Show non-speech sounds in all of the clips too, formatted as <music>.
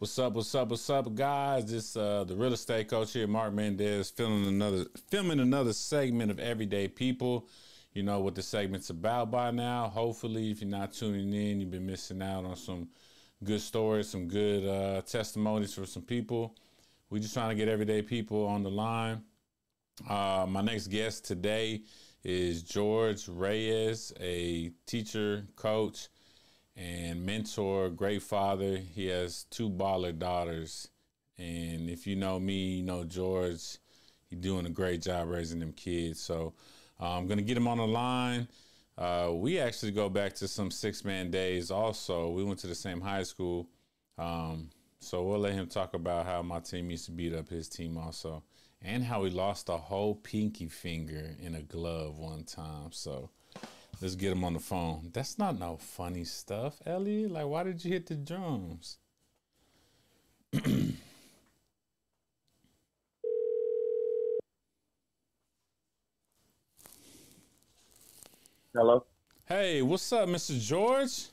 What's up? What's up? What's up, guys? This uh the real estate coach here, Mark Mendez, filming another filming another segment of Everyday People. You know what the segment's about by now. Hopefully, if you're not tuning in, you've been missing out on some good stories, some good uh, testimonies for some people. We're just trying to get everyday people on the line. Uh, my next guest today is George Reyes, a teacher, coach, and mentor, great father. He has two baller daughters. And if you know me, you know George, he's doing a great job raising them kids. So uh, I'm going to get him on the line. Uh, we actually go back to some six man days also. We went to the same high school. Um, so we'll let him talk about how my team used to beat up his team also and how he lost a whole pinky finger in a glove one time. So let's get him on the phone. That's not no funny stuff, Ellie. Like, why did you hit the drums? <clears throat> Hello. Hey, what's up, Mr. George?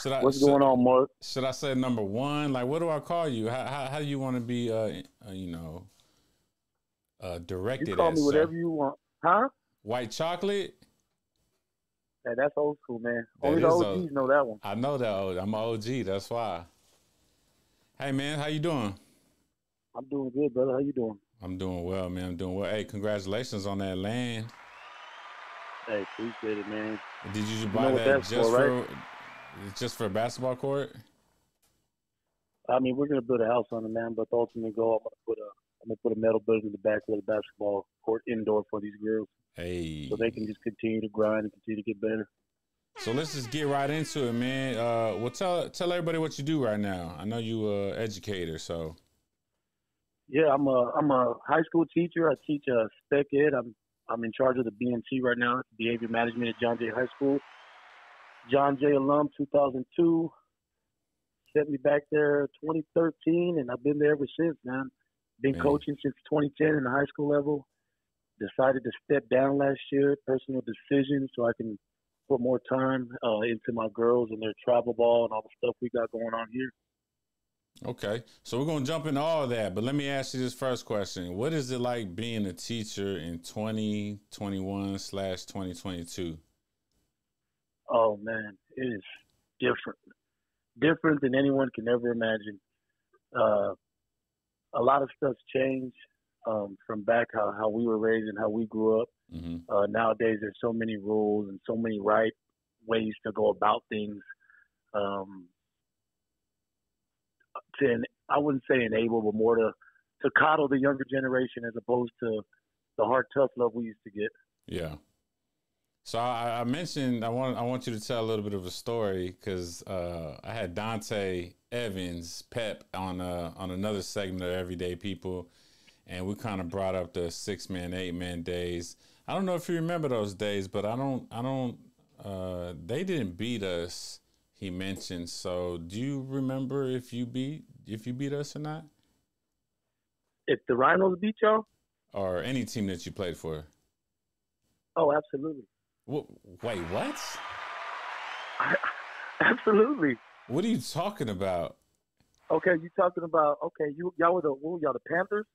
Should I, what's should, going on, Mark? Should I say number one? Like, what do I call you? How how, how do you want to be? Uh, uh, you know, uh, directed. You call me whatever you want, huh? White chocolate. Hey, that's old school, man. That Only the OGs old. know that one. I know that old. I'm an OG. That's why. Hey, man, how you doing? I'm doing good, brother. How you doing? I'm doing well, man. I'm doing well. Hey, congratulations on that land. Hey, appreciate it, man. Did you buy you know that just for, right? for just for a basketball court? I mean, we're gonna build a house on it, man. But the ultimate goal, I'm gonna put a I'm gonna put a metal building in the back of the basketball court indoor for these girls. Hey, so they can just continue to grind and continue to get better. So let's just get right into it, man. Uh, well, tell tell everybody what you do right now. I know you are a educator, so. Yeah, I'm a I'm a high school teacher. I teach uh, spec ed. I'm I'm in charge of the BMC right now, Behavior Management at John Jay High School. John Jay alum, 2002. Sent me back there 2013, and I've been there ever since, man. Been man. coaching since 2010 in the high school level. Decided to step down last year, personal decision, so I can put more time uh, into my girls and their travel ball and all the stuff we got going on here. Okay, so we're gonna jump into all of that, but let me ask you this first question: What is it like being a teacher in 2021 slash 2022? Oh man, it is different, different than anyone can ever imagine. Uh, a lot of stuff's changed um, from back how, how we were raised and how we grew up. Mm-hmm. Uh, nowadays, there's so many rules and so many right ways to go about things. Um, to I wouldn't say enable, but more to to coddle the younger generation as opposed to the hard, tough love we used to get. Yeah. So I, I mentioned I want I want you to tell a little bit of a story because uh, I had Dante Evans Pep on uh, on another segment of Everyday People, and we kind of brought up the six man, eight man days. I don't know if you remember those days, but I don't I don't. Uh, they didn't beat us he mentioned. So, do you remember if you beat if you beat us or not? If the Rhinos beat y'all, or any team that you played for? Oh, absolutely. What, wait, what? I, absolutely. What are you talking about? Okay, you talking about okay? You y'all were the what were y'all the Panthers?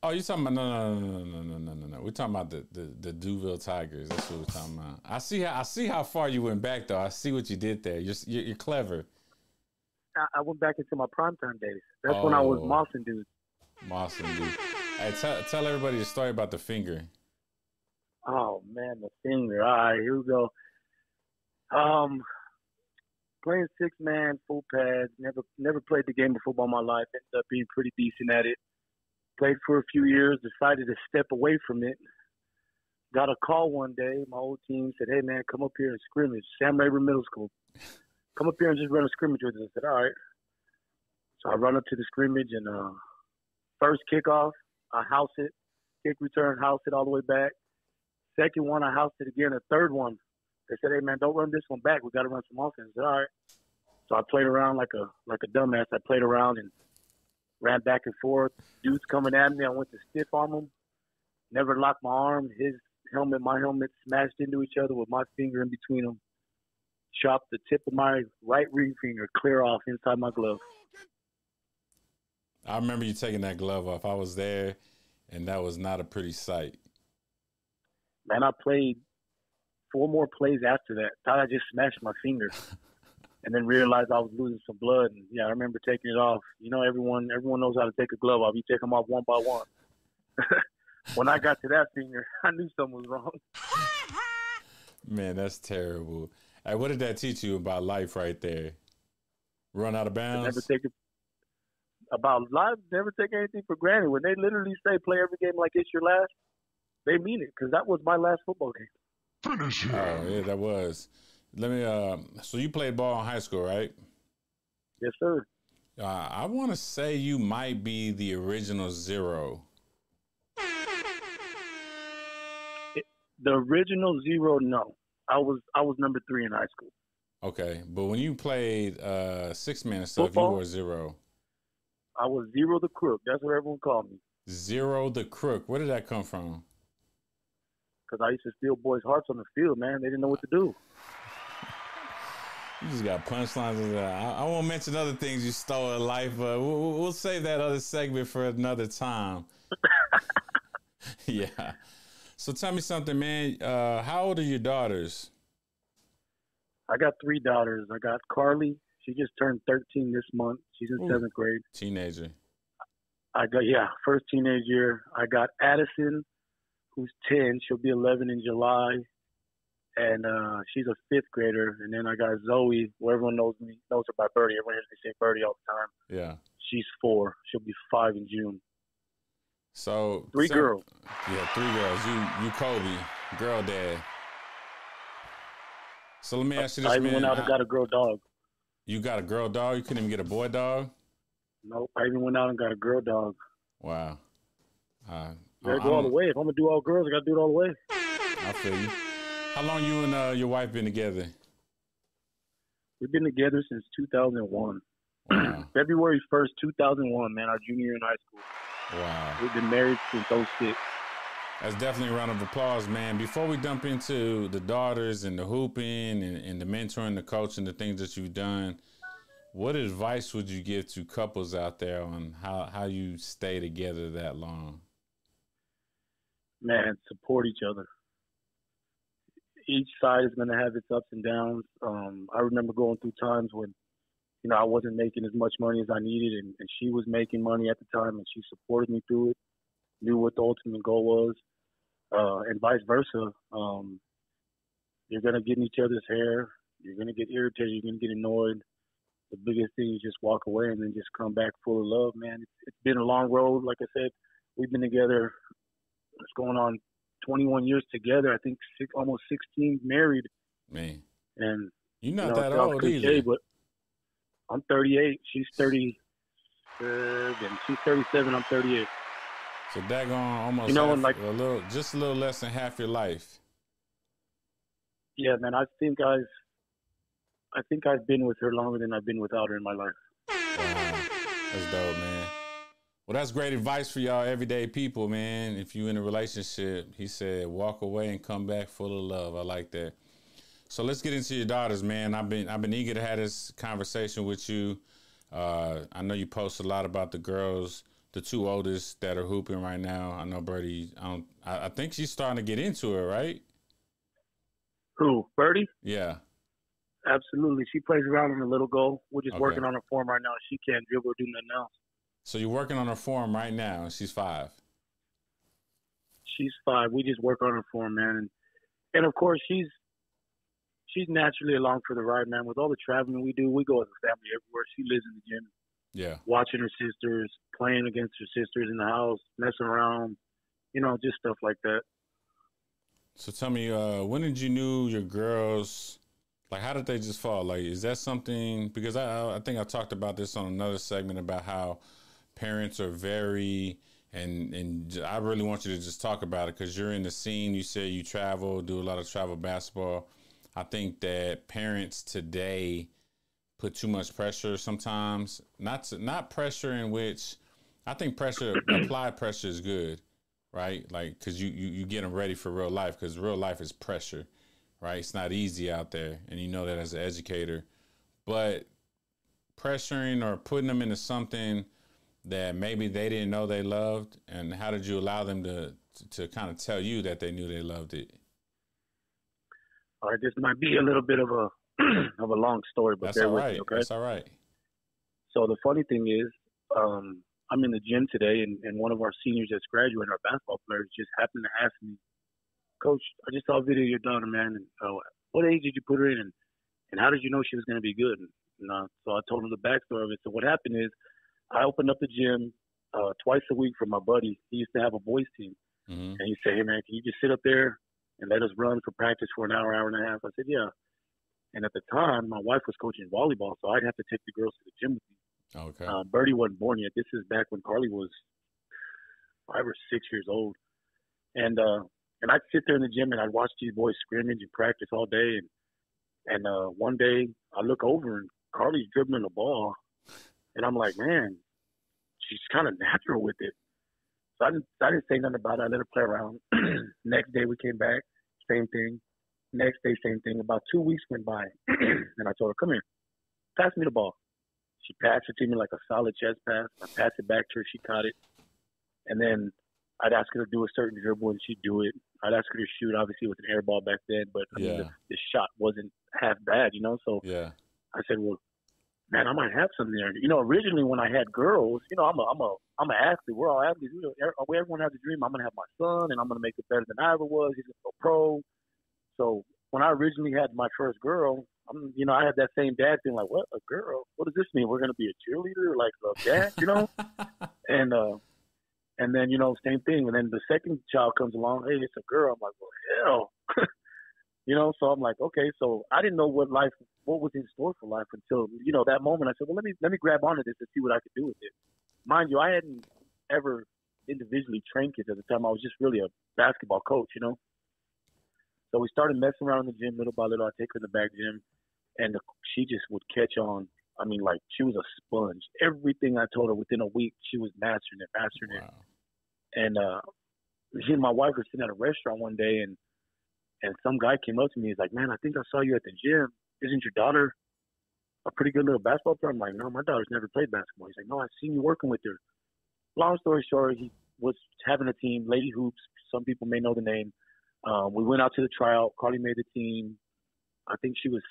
Oh, you talking about no, no, no, no, no, no, no, no. We're talking about the, the the Duville Tigers. That's what we're talking about. I see how I see how far you went back though. I see what you did there. You're you're, you're clever. I, I, went back into my primetime days. That's oh, when I was oh. Mawson dude. Mawson dude. Hey, tell tell everybody the story about the finger. Oh man, the finger. All right, here we go. Um, playing six man, full pads. Never never played the game of football in my life. Ended up being pretty decent at it played for a few years, decided to step away from it. Got a call one day. My old team said, "Hey man, come up here and scrimmage." Sam Rayburn Middle School. Come up here and just run a scrimmage with us. I said, "All right." So I run up to the scrimmage and uh, first kickoff, I house it. Kick return, house it all the way back. Second one, I housed it again. The third one, they said, "Hey man, don't run this one back. We got to run some offense." I said, "All right." So I played around like a like a dumbass. I played around and ran back and forth. Dudes coming at me. I went to stiff arm him. Never locked my arm. His helmet, my helmet smashed into each other with my finger in between them. chopped the tip of my right ring finger clear off inside my glove. I remember you taking that glove off. I was there, and that was not a pretty sight. Man, I played four more plays after that. Thought I just smashed my finger, <laughs> and then realized I was losing some blood. And yeah, I remember taking it off. You know, everyone everyone knows how to take a glove off. You take them off one by one. <laughs> when I got to that finger, <laughs> I knew something was wrong. <laughs> Man, that's terrible. Hey, what did that teach you about life right there? Run out of bounds. Never take it about life. Never take anything for granted. When they literally say play every game like it's your last, they mean it because that was my last football game. Finish it. Oh yeah, that was. Let me. Uh, so you played ball in high school, right? Yes, sir. Uh, I want to say you might be the original zero. the original zero, no. I was I was number three in high school. Okay, but when you played uh, six man stuff, Football, you were zero. I was zero the crook. That's what everyone called me. Zero the crook. Where did that come from? because I used to steal boys' hearts on the field, man. They didn't know what to do. You just got punchlines. I, I won't mention other things you stole in life, but we'll, we'll save that other segment for another time. <laughs> <laughs> yeah. So tell me something, man. Uh, how old are your daughters? I got three daughters. I got Carly. She just turned 13 this month. She's in Ooh, seventh grade. Teenager. I got yeah, first teenage year. I got Addison who's 10. She'll be 11 in July. And uh, she's a fifth grader. And then I got Zoe, who everyone knows me knows her by Birdie. Everyone hears me say Birdie all the time. Yeah. She's four. She'll be five in June. So three so, girls. Yeah, three girls. You you Kobe, girl dad. So let me ask you this, I even man. went out and got a girl dog. You got a girl dog? You couldn't even get a boy dog? Nope. I even went out and got a girl dog. Wow. Uh, Gotta go all the way. If I'm gonna do all girls, I gotta do it all the way. I feel you. How long you and uh, your wife been together? We've been together since 2001. Wow. <clears throat> February 1st, 2001, man, our junior year in high school. Wow. We've been married since 06. That's definitely a round of applause, man. Before we dump into the daughters and the hooping and, and the mentoring, the coaching, the things that you've done, what advice would you give to couples out there on how, how you stay together that long? man, support each other. Each side is going to have its ups and downs. Um, I remember going through times when, you know, I wasn't making as much money as I needed, and, and she was making money at the time, and she supported me through it. Knew what the ultimate goal was, uh, and vice versa. Um, you're going to get in each other's hair. You're going to get irritated. You're going to get annoyed. The biggest thing is just walk away and then just come back full of love, man. It's, it's been a long road. Like I said, we've been together it's going on 21 years together. I think six, almost 16 married. Man, and you're not you know, that old cliche, either. But I'm 38. She's 30. Uh, she's 37. I'm 38. So that going almost you know, half, like a little, just a little less than half your life. Yeah, man. I think I've, I think I've been with her longer than I've been without her in my life. Wow, that's dope, man. Well, that's great advice for y'all everyday people, man. If you in a relationship, he said, walk away and come back full of love. I like that. So let's get into your daughters, man. I've been I've been eager to have this conversation with you. Uh, I know you post a lot about the girls, the two oldest that are hooping right now. I know Birdie. I don't. I, I think she's starting to get into it, right? Who, Birdie? Yeah. Absolutely. She plays around in the little goal. We're just okay. working on her form right now. She can't dribble or do nothing else. So you're working on her form right now. And she's five. She's five. We just work on her form, man, and and of course she's she's naturally along for the ride, man. With all the traveling we do, we go as a family everywhere. She lives in the gym. Yeah. Watching her sisters, playing against her sisters in the house, messing around, you know, just stuff like that. So tell me, uh, when did you knew your girls? Like, how did they just fall? Like, is that something? Because I, I think I talked about this on another segment about how parents are very and and I really want you to just talk about it because you're in the scene. You say you travel, do a lot of travel basketball. I think that parents today put too much pressure sometimes. Not to, not pressure in which I think pressure <clears throat> applied pressure is good, right? Like because you, you you get them ready for real life because real life is pressure, right? It's not easy out there, and you know that as an educator. But pressuring or putting them into something that maybe they didn't know they loved, and how did you allow them to to, to kind of tell you that they knew they loved it? All right, this might be a little bit of a <clears throat> of a long story, but That's all with me, okay? That's all right. So the funny thing is, um, I'm in the gym today, and, and one of our seniors that's graduating, our basketball players, just happened to ask me, Coach, I just saw a video of your daughter, man. And, uh, what age did you put her in, and, and how did you know she was going to be good? And, uh, so I told him the backstory of it. So what happened is, I opened up the gym uh, twice a week for my buddy. He used to have a boys team, hmm and he said, "Hey man, can you just sit up there and let us run for practice for an hour, hour and a half?" I said, "Yeah." And at the time, my wife was coaching volleyball, so I'd have to take the girls to the gym with me. Okay. Um, Birdie wasn't born yet. This is back when Carly was five or six years old, and uh, and I'd sit there in the gym and I'd watch these boys scrimmage and practice all day. And and uh, one day I look over and Carly's dribbling the ball, and I'm like, man, she's kind of natural with it. So I didn't I didn't say nothing about it. I let her play around. <clears throat> Next day we came back, same thing. Next day, same thing. About two weeks went by, <clears throat> and I told her, "Come here, pass me the ball." She passed it to me like a solid chest pass. I passed it back to her. She caught it. And then I'd ask her to do a certain dribble and she'd do it. I'd ask her to shoot, obviously, with an air ball back then, but I mean, Yeah. the, the shot wasn't half bad, you know? So Yeah. I said, well, man, I might have something there. You know, originally when I had girls, you know, I'm a, I'm a, I'm an athlete. We're all athletes. You know, er- everyone has a dream. I'm gonna have my son, and I'm gonna make it better than I ever was. He's gonna go pro. So when I originally had my first girl, I'm, you know, I had that same dad thing, like, what a girl? What does this mean? We're gonna be a cheerleader, like a dad, you know? <laughs> and uh, and then you know, same thing. And then the second child comes along. Hey, it's a girl. I'm like, well, hell. <laughs> You know, so I'm like, okay, so I didn't know what life, what was in store for life until you know that moment. I said, well, let me let me grab onto this and see what I could do with it. Mind you, I hadn't ever individually trained kids at the time. I was just really a basketball coach, you know. So we started messing around in the gym little by little. I take her to the back gym, and the, she just would catch on. I mean, like she was a sponge. Everything I told her within a week, she was mastering it, mastering it. And uh, she and my wife were sitting at a restaurant one day, and and some guy came up to me. He's like, "Man, I think I saw you at the gym. Isn't your daughter a pretty good little basketball player?" I'm like, "No, my daughter's never played basketball." He's like, "No, I've seen you working with her." Long story short, he was having a team, Lady Hoops. Some people may know the name. Um, we went out to the tryout. Carly made the team. I think she was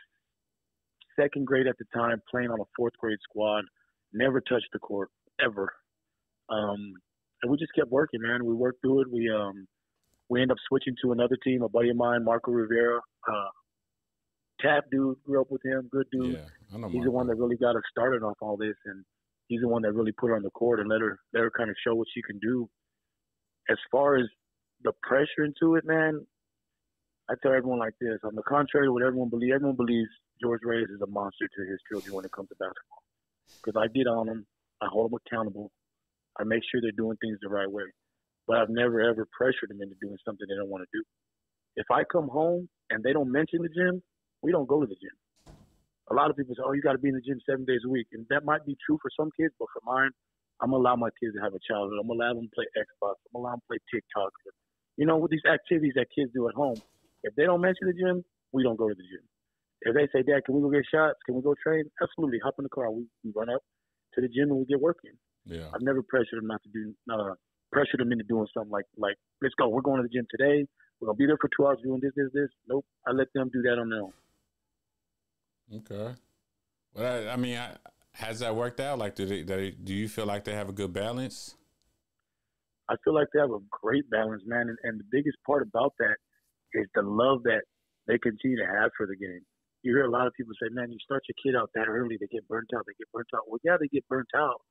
second grade at the time, playing on a fourth grade squad. Never touched the court ever. Um, and we just kept working, man. We worked through it. We um, we end up switching to another team. A buddy of mine, Marco Rivera, uh, tap dude, grew up with him, good dude. Yeah. I know. He's the one that really got us started off all this, and he's the one that really put her on the court and let her let her kind of show what she can do. As far as the pressure into it, man, I tell everyone like this. On the contrary to what everyone believes, everyone believes George Reyes is a monster to his children when it comes to basketball. Because I get on them, I hold them accountable, I make sure they're doing things the right way. But I've never ever pressured them into doing something they don't want to do. If I come home and they don't mention the gym, we don't go to the gym. A lot of people say, "Oh, you got to be in the gym seven days a week," and that might be true for some kids, but for mine, I'm gonna allow my kids to have a childhood. I'm gonna allow them to play Xbox. I'm gonna allow them to play TikTok. You know, with these activities that kids do at home, if they don't mention the gym, we don't go to the gym. If they say, "Dad, can we go get shots? Can we go train?" Absolutely, hop in the car. We, we run up to the gym and we get working. Yeah. I've never pressured them not to do, uh, pressured them into doing something like, like, let's go. We're going to the gym today. We're gonna be there for two hours doing this, this, this. Nope. I let them do that on their own. Okay. Well, I, I mean, I, has that worked out? Like, do they, they? Do you feel like they have a good balance? I feel like they have a great balance, man. And, and the biggest part about that is the love that they continue to have for the game. You hear a lot of people say, man, you start your kid out that early, they get burnt out, they get burnt out. Well, yeah, they get burnt out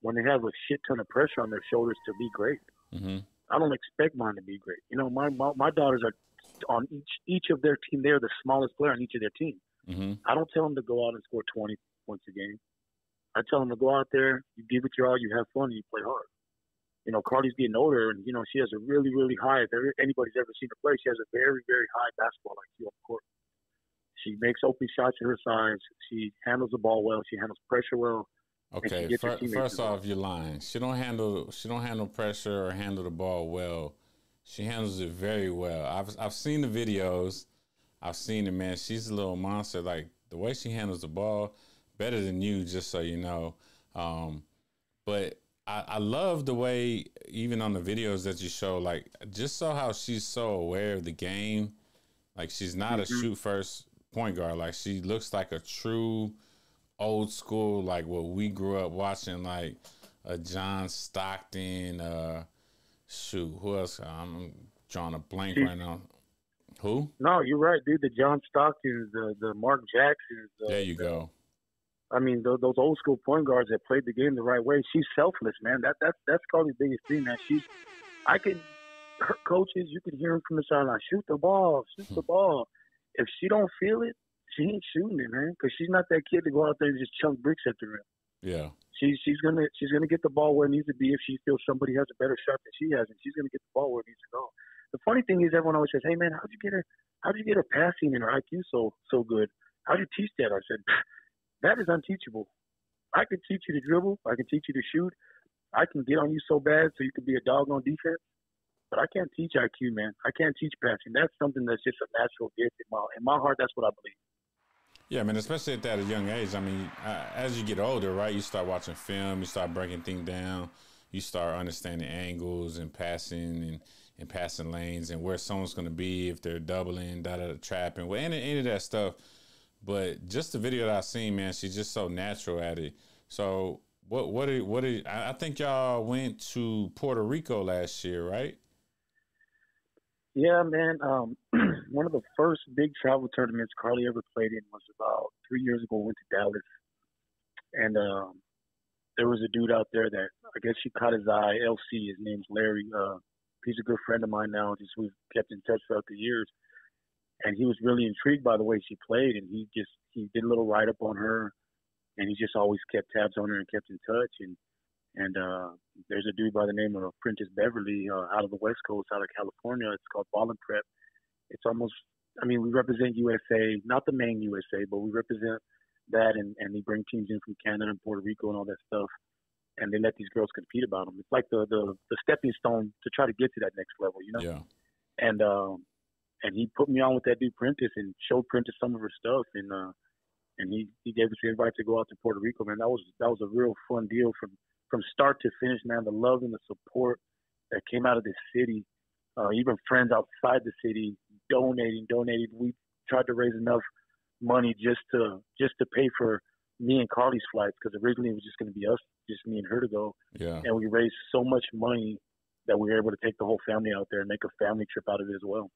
when they have a shit ton of pressure on their shoulders to be great. Mm-hmm. I don't expect mine to be great. You know, my, my, my daughters are on each, each of their team. They're the smallest player on each of their team. Mm-hmm. I don't tell them to go out and score 20 points a game. I tell them to go out there, you give it your all, you have fun, and you play hard. You know, Carly's getting older, and you know she has a really, really high. If anybody's ever seen her play, she has a very, very high basketball IQ on the court. She makes open shots at her size. She handles the ball well. She handles pressure well. Okay. gets her Fir- teammates first off, you're lying. She don't handle. She don't handle pressure or handle the ball well. She handles it very well. I've I've seen the videos. I've seen it, man. She's a little monster. Like the way she handles the ball, better than you, just so you know. Um, but I, I love the way, even on the videos that you show, like just so how she's so aware of the game. Like she's not mm-hmm. a shoot first point guard. Like she looks like a true old school, like what we grew up watching, like a John Stockton. Uh, shoot, who else? I'm drawing a blank right now. Who? No, you're right, dude. The John Stockton, the the Mark Jackson. The, there you the, go. I mean, those, those old school point guards that played the game the right way. She's selfless, man. That that's that's probably the biggest thing, man. She's, I can, her coaches, you can hear them from the sideline. Shoot the ball, shoot the ball. If she don't feel it, she ain't shooting it, man. Because she's not that kid to go out there and just chunk bricks at the rim. Yeah. She's she's gonna she's gonna get the ball where it needs to be if she feels somebody has a better shot than she has, and she's gonna get the ball where it needs to go. The funny thing is, everyone always says, "Hey, man, how'd you get her? How'd you get her passing and her IQ so so good? How'd you teach that?" I said, <laughs> "That is unteachable. I can teach you to dribble. I can teach you to shoot. I can get on you so bad so you can be a dog on defense. But I can't teach IQ, man. I can't teach passing. That's something that's just a natural gift in my in my heart. That's what I believe. Yeah, I mean, especially at that young age. I mean, uh, as you get older, right, you start watching film, you start breaking things down, you start understanding angles and passing and, and passing lanes and where someone's going to be if they're doubling, da da trapping, well, any, any of that stuff. But just the video that I seen, man, she's just so natural at it. So what what did what did I think y'all went to Puerto Rico last year, right? Yeah, man. Um, <clears throat> one of the first big travel tournaments Carly ever played in was about three years ago. Went to Dallas, and um, there was a dude out there that I guess she caught his eye. LC, his name's Larry. Uh, he's a good friend of mine now. Just we've kept in touch throughout the years, and he was really intrigued by the way she played, and he just he did a little write up on her, and he just always kept tabs on her and kept in touch. And and uh, there's a dude by the name of Prentice Beverly uh, out of the West Coast, out of California. It's called Ball and Prep. It's almost, I mean, we represent USA, not the main USA, but we represent that, and and they bring teams in from Canada and Puerto Rico and all that stuff, and they let these girls compete about them. It's like the the the stepping stone to try to get to that next level, you know. Yeah. And um, and he put me on with that dude Prentice and showed Prentice some of her stuff, and uh, and he he gave us the invite to go out to Puerto Rico. Man, that was that was a real fun deal from from start to finish, man, the love and the support that came out of this city, uh, even friends outside the city donating, donating. We tried to raise enough money just to just to pay for me and Carly's flights because originally it was just going to be us, just me and her to go. Yeah. And we raised so much money that we were able to take the whole family out there and make a family trip out of it as well.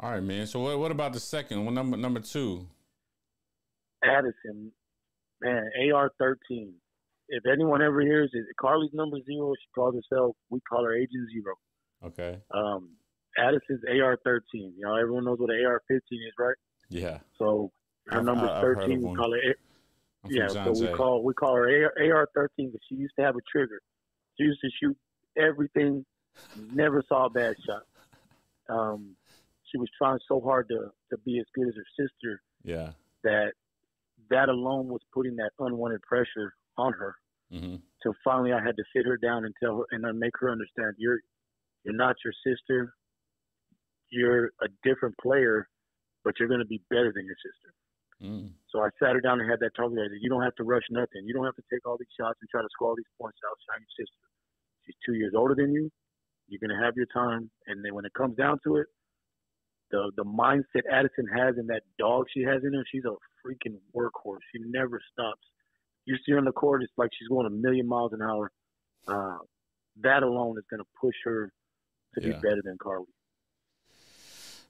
All right, man. So what what about the second one? Number number two. Addison, man, AR thirteen if anyone ever hears it, Carly's number zero, she calls herself. We call her Agent Zero. Okay. Um, Addison's AR thirteen. You know, everyone knows what an AR fifteen is, right? Yeah. So her number thirteen. We call it. yeah. So we call we call her AR thirteen because she used to have a trigger. She used to shoot everything. Never saw a bad shot. Um, she was trying so hard to to be as good as her sister. Yeah. That that alone was putting that unwanted pressure on her. Mm-hmm. So finally, I had to sit her down and tell her and then make her understand you're you're not your sister. You're a different player, but you're going to be better than your sister. Mm. So I sat her down and had that talk with her. You don't have to rush nothing. You don't have to take all these shots and try to score all these points outside your sister. She's two years older than you. You're going to have your time, and then when it comes down to it, the the mindset Addison has and that dog she has in her, she's a freaking workhorse. She never stops you see her on the court, it's like she's going a million miles an hour. Uh, that alone is going to push her to yeah. be better than Carly.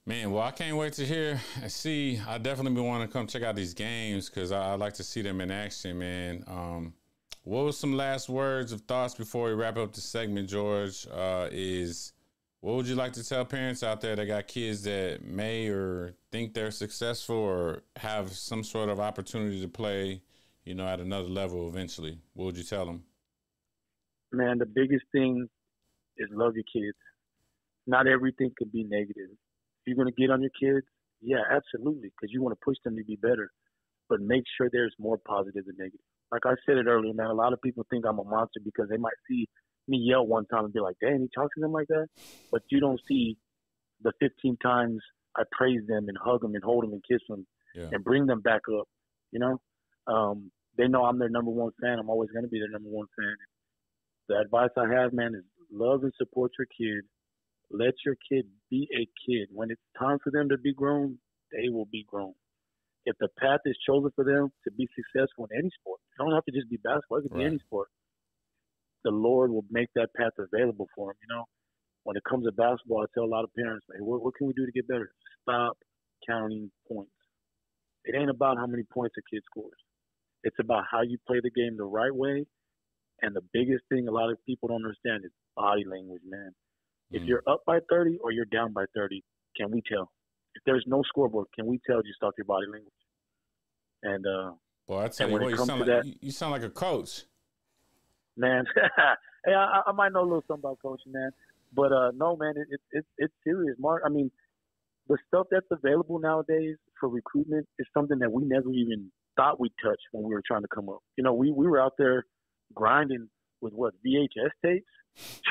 Man, well, I can't wait to hear and see. I definitely want to come check out these games because I, I, like to see them in action, man. Um, what was some last words of thoughts before we wrap up the segment, George? Uh, is what would you like to tell parents out there that got kids that may or think they're successful or have some sort of opportunity to play you know, at another level eventually? What would you tell them? Man, the biggest thing is love your kids. Not everything can be negative. You're going to get on your kids, yeah, absolutely, because you want to push them to be better. But make sure there's more positive than negative. Like I said it earlier, man, a lot of people think I'm a monster because they might see me yell one time and be like, dang, he talks to them like that. But you don't see the 15 times I praise them and hug them and hold them and kiss them Yeah. and bring them back up. You know, um, they know I'm their number one fan. I'm always going to be their number one fan. The advice I have, man, is love and support your kid. Let your kid be a kid. When it's time for them to be grown, they will be grown. If the path is chosen for them to be successful in any sport, it don't have to just be basketball. It could be any sport. The Lord will make that path available for them. You know, when it comes to basketball, I tell a lot of parents, hey, what, what can we do to get better? Stop counting points. It ain't about how many points a kid scores. It's about how you play the game the right way. And the biggest thing a lot of people don't understand is body language, man. If Mm. you're up by 30 or you're down by 30, can we tell? If there's no scoreboard, can we tell just off your body language? And uh, Boy, I tell you what, you sound like that- you, sound like a coach. man, <laughs> hey, I, I might know a little something about coaching, man. But uh, no, man, it, it, it, it's serious, Mark. I mean, the stuff that's available nowadays for recruitment is something that we never even thought we'd touch when we were trying to come up. You know, we, we were out there grinding with what VHS tapes,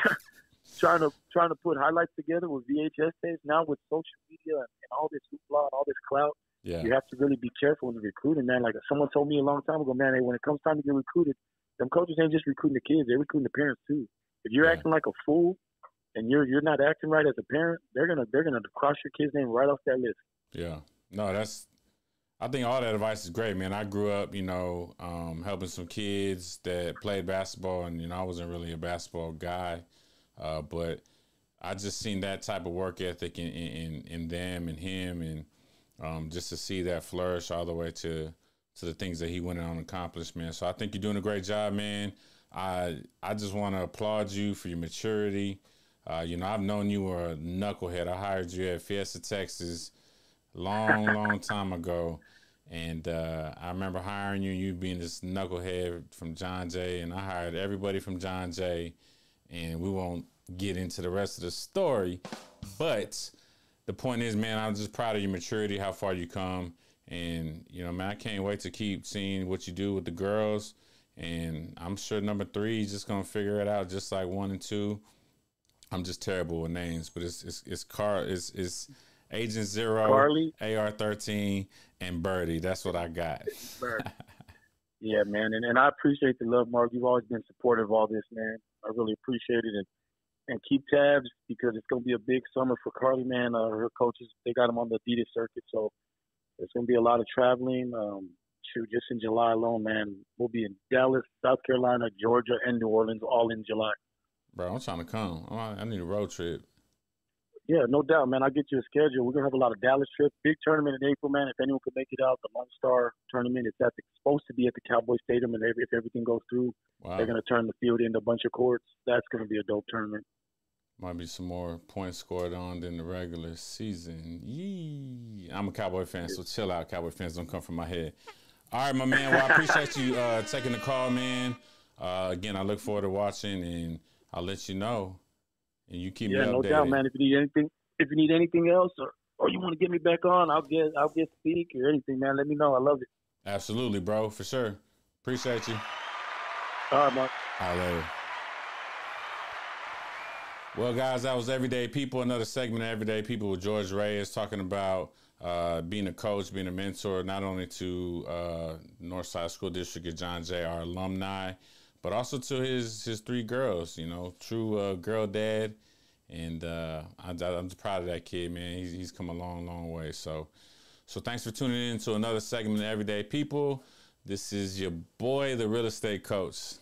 <laughs> <laughs> trying to trying to put highlights together with VHS tapes. Now with social media and, and all this hoopla and all this clout, Yeah. you have to really be careful in recruiting, man. Like someone told me a long time ago, man, hey, when it comes time to get recruited, them coaches ain't just recruiting the kids; they're recruiting the parents too. If you're Yeah. acting like a fool and you're you're not acting right as a parent, they're gonna they're gonna cross your kid's name right off that list. Yeah. No, that's I think all that advice is great, man. I grew up, you know, um, helping some kids that played basketball and you know, I wasn't really a basketball guy. Uh, but I just seen that type of work ethic in in, in them and him and um, just to see that flourish all the way to to the things that he went on and accomplished, man. So I think you're doing a great job, man. I I just want to applaud you for your maturity. Uh, you know, I've known you were a knucklehead. I hired you at Fiesta, Texas, long, <laughs> long time ago, and uh, I remember hiring you. You being this knucklehead from John Jay, and I hired everybody from John Jay, and we won't get into the rest of the story, but the point is, man, I'm just proud of your maturity, how far you come, and you know, man, I can't wait to keep seeing what you do with the girls. And I'm sure number three is just gonna figure it out, just like one and two. I'm just terrible with names, but it's it's it's car it's it's Agent Zero, Carly? AR thirteen, and Birdie. That's what I got. <laughs> Yeah, man, and, and I appreciate the love, Mark. You've always been supportive of all this, man. I really appreciate it, and and keep tabs because it's gonna be a big summer for Carly, man. Uh, her coaches they got him on the Adidas circuit, so there's gonna be a lot of traveling. Um, shoot, just in July alone, man, we'll be in Dallas, South Carolina, Georgia, and New Orleans, all in July. Bro, I'm trying to come. I need a road trip. Yeah, no doubt, man. I'll get you a schedule. We're gonna have a lot of Dallas trips. Big tournament in April, man. If anyone could make it out, the Lone Star tournament. It's at the, supposed to be at the Cowboy Stadium, and every, if everything goes through, Wow, they're gonna turn the field into a bunch of courts. That's gonna be a dope tournament. might be some more points scored on than the regular season. Yee. I'm a Cowboy fan, so chill out, Cowboy fans. Don't come from my head. All right, my man. Well, I appreciate you uh, taking the call, man. Uh, again, I look forward to watching, and I'll let you know. And you keep Yeah, me no doubt, man. If you need anything, if you need anything else, or or you want to get me back on, I'll get I'll get speak or anything, man. Let me know. I love it. Absolutely, bro, for sure. Appreciate you. All right, Mark. All right, later. Well, guys, that was Everyday People, another segment of Everyday People with George Reyes talking about uh, being a coach, being a mentor, not only to uh, Northside School District at John Jay, our alumni, but also to his his three girls. You know, true uh, girl dad, and uh, I, I'm proud of that kid, man. He's he's come a long, long way. So, so thanks for tuning in to another segment of Everyday People. This is your boy, the real estate coach.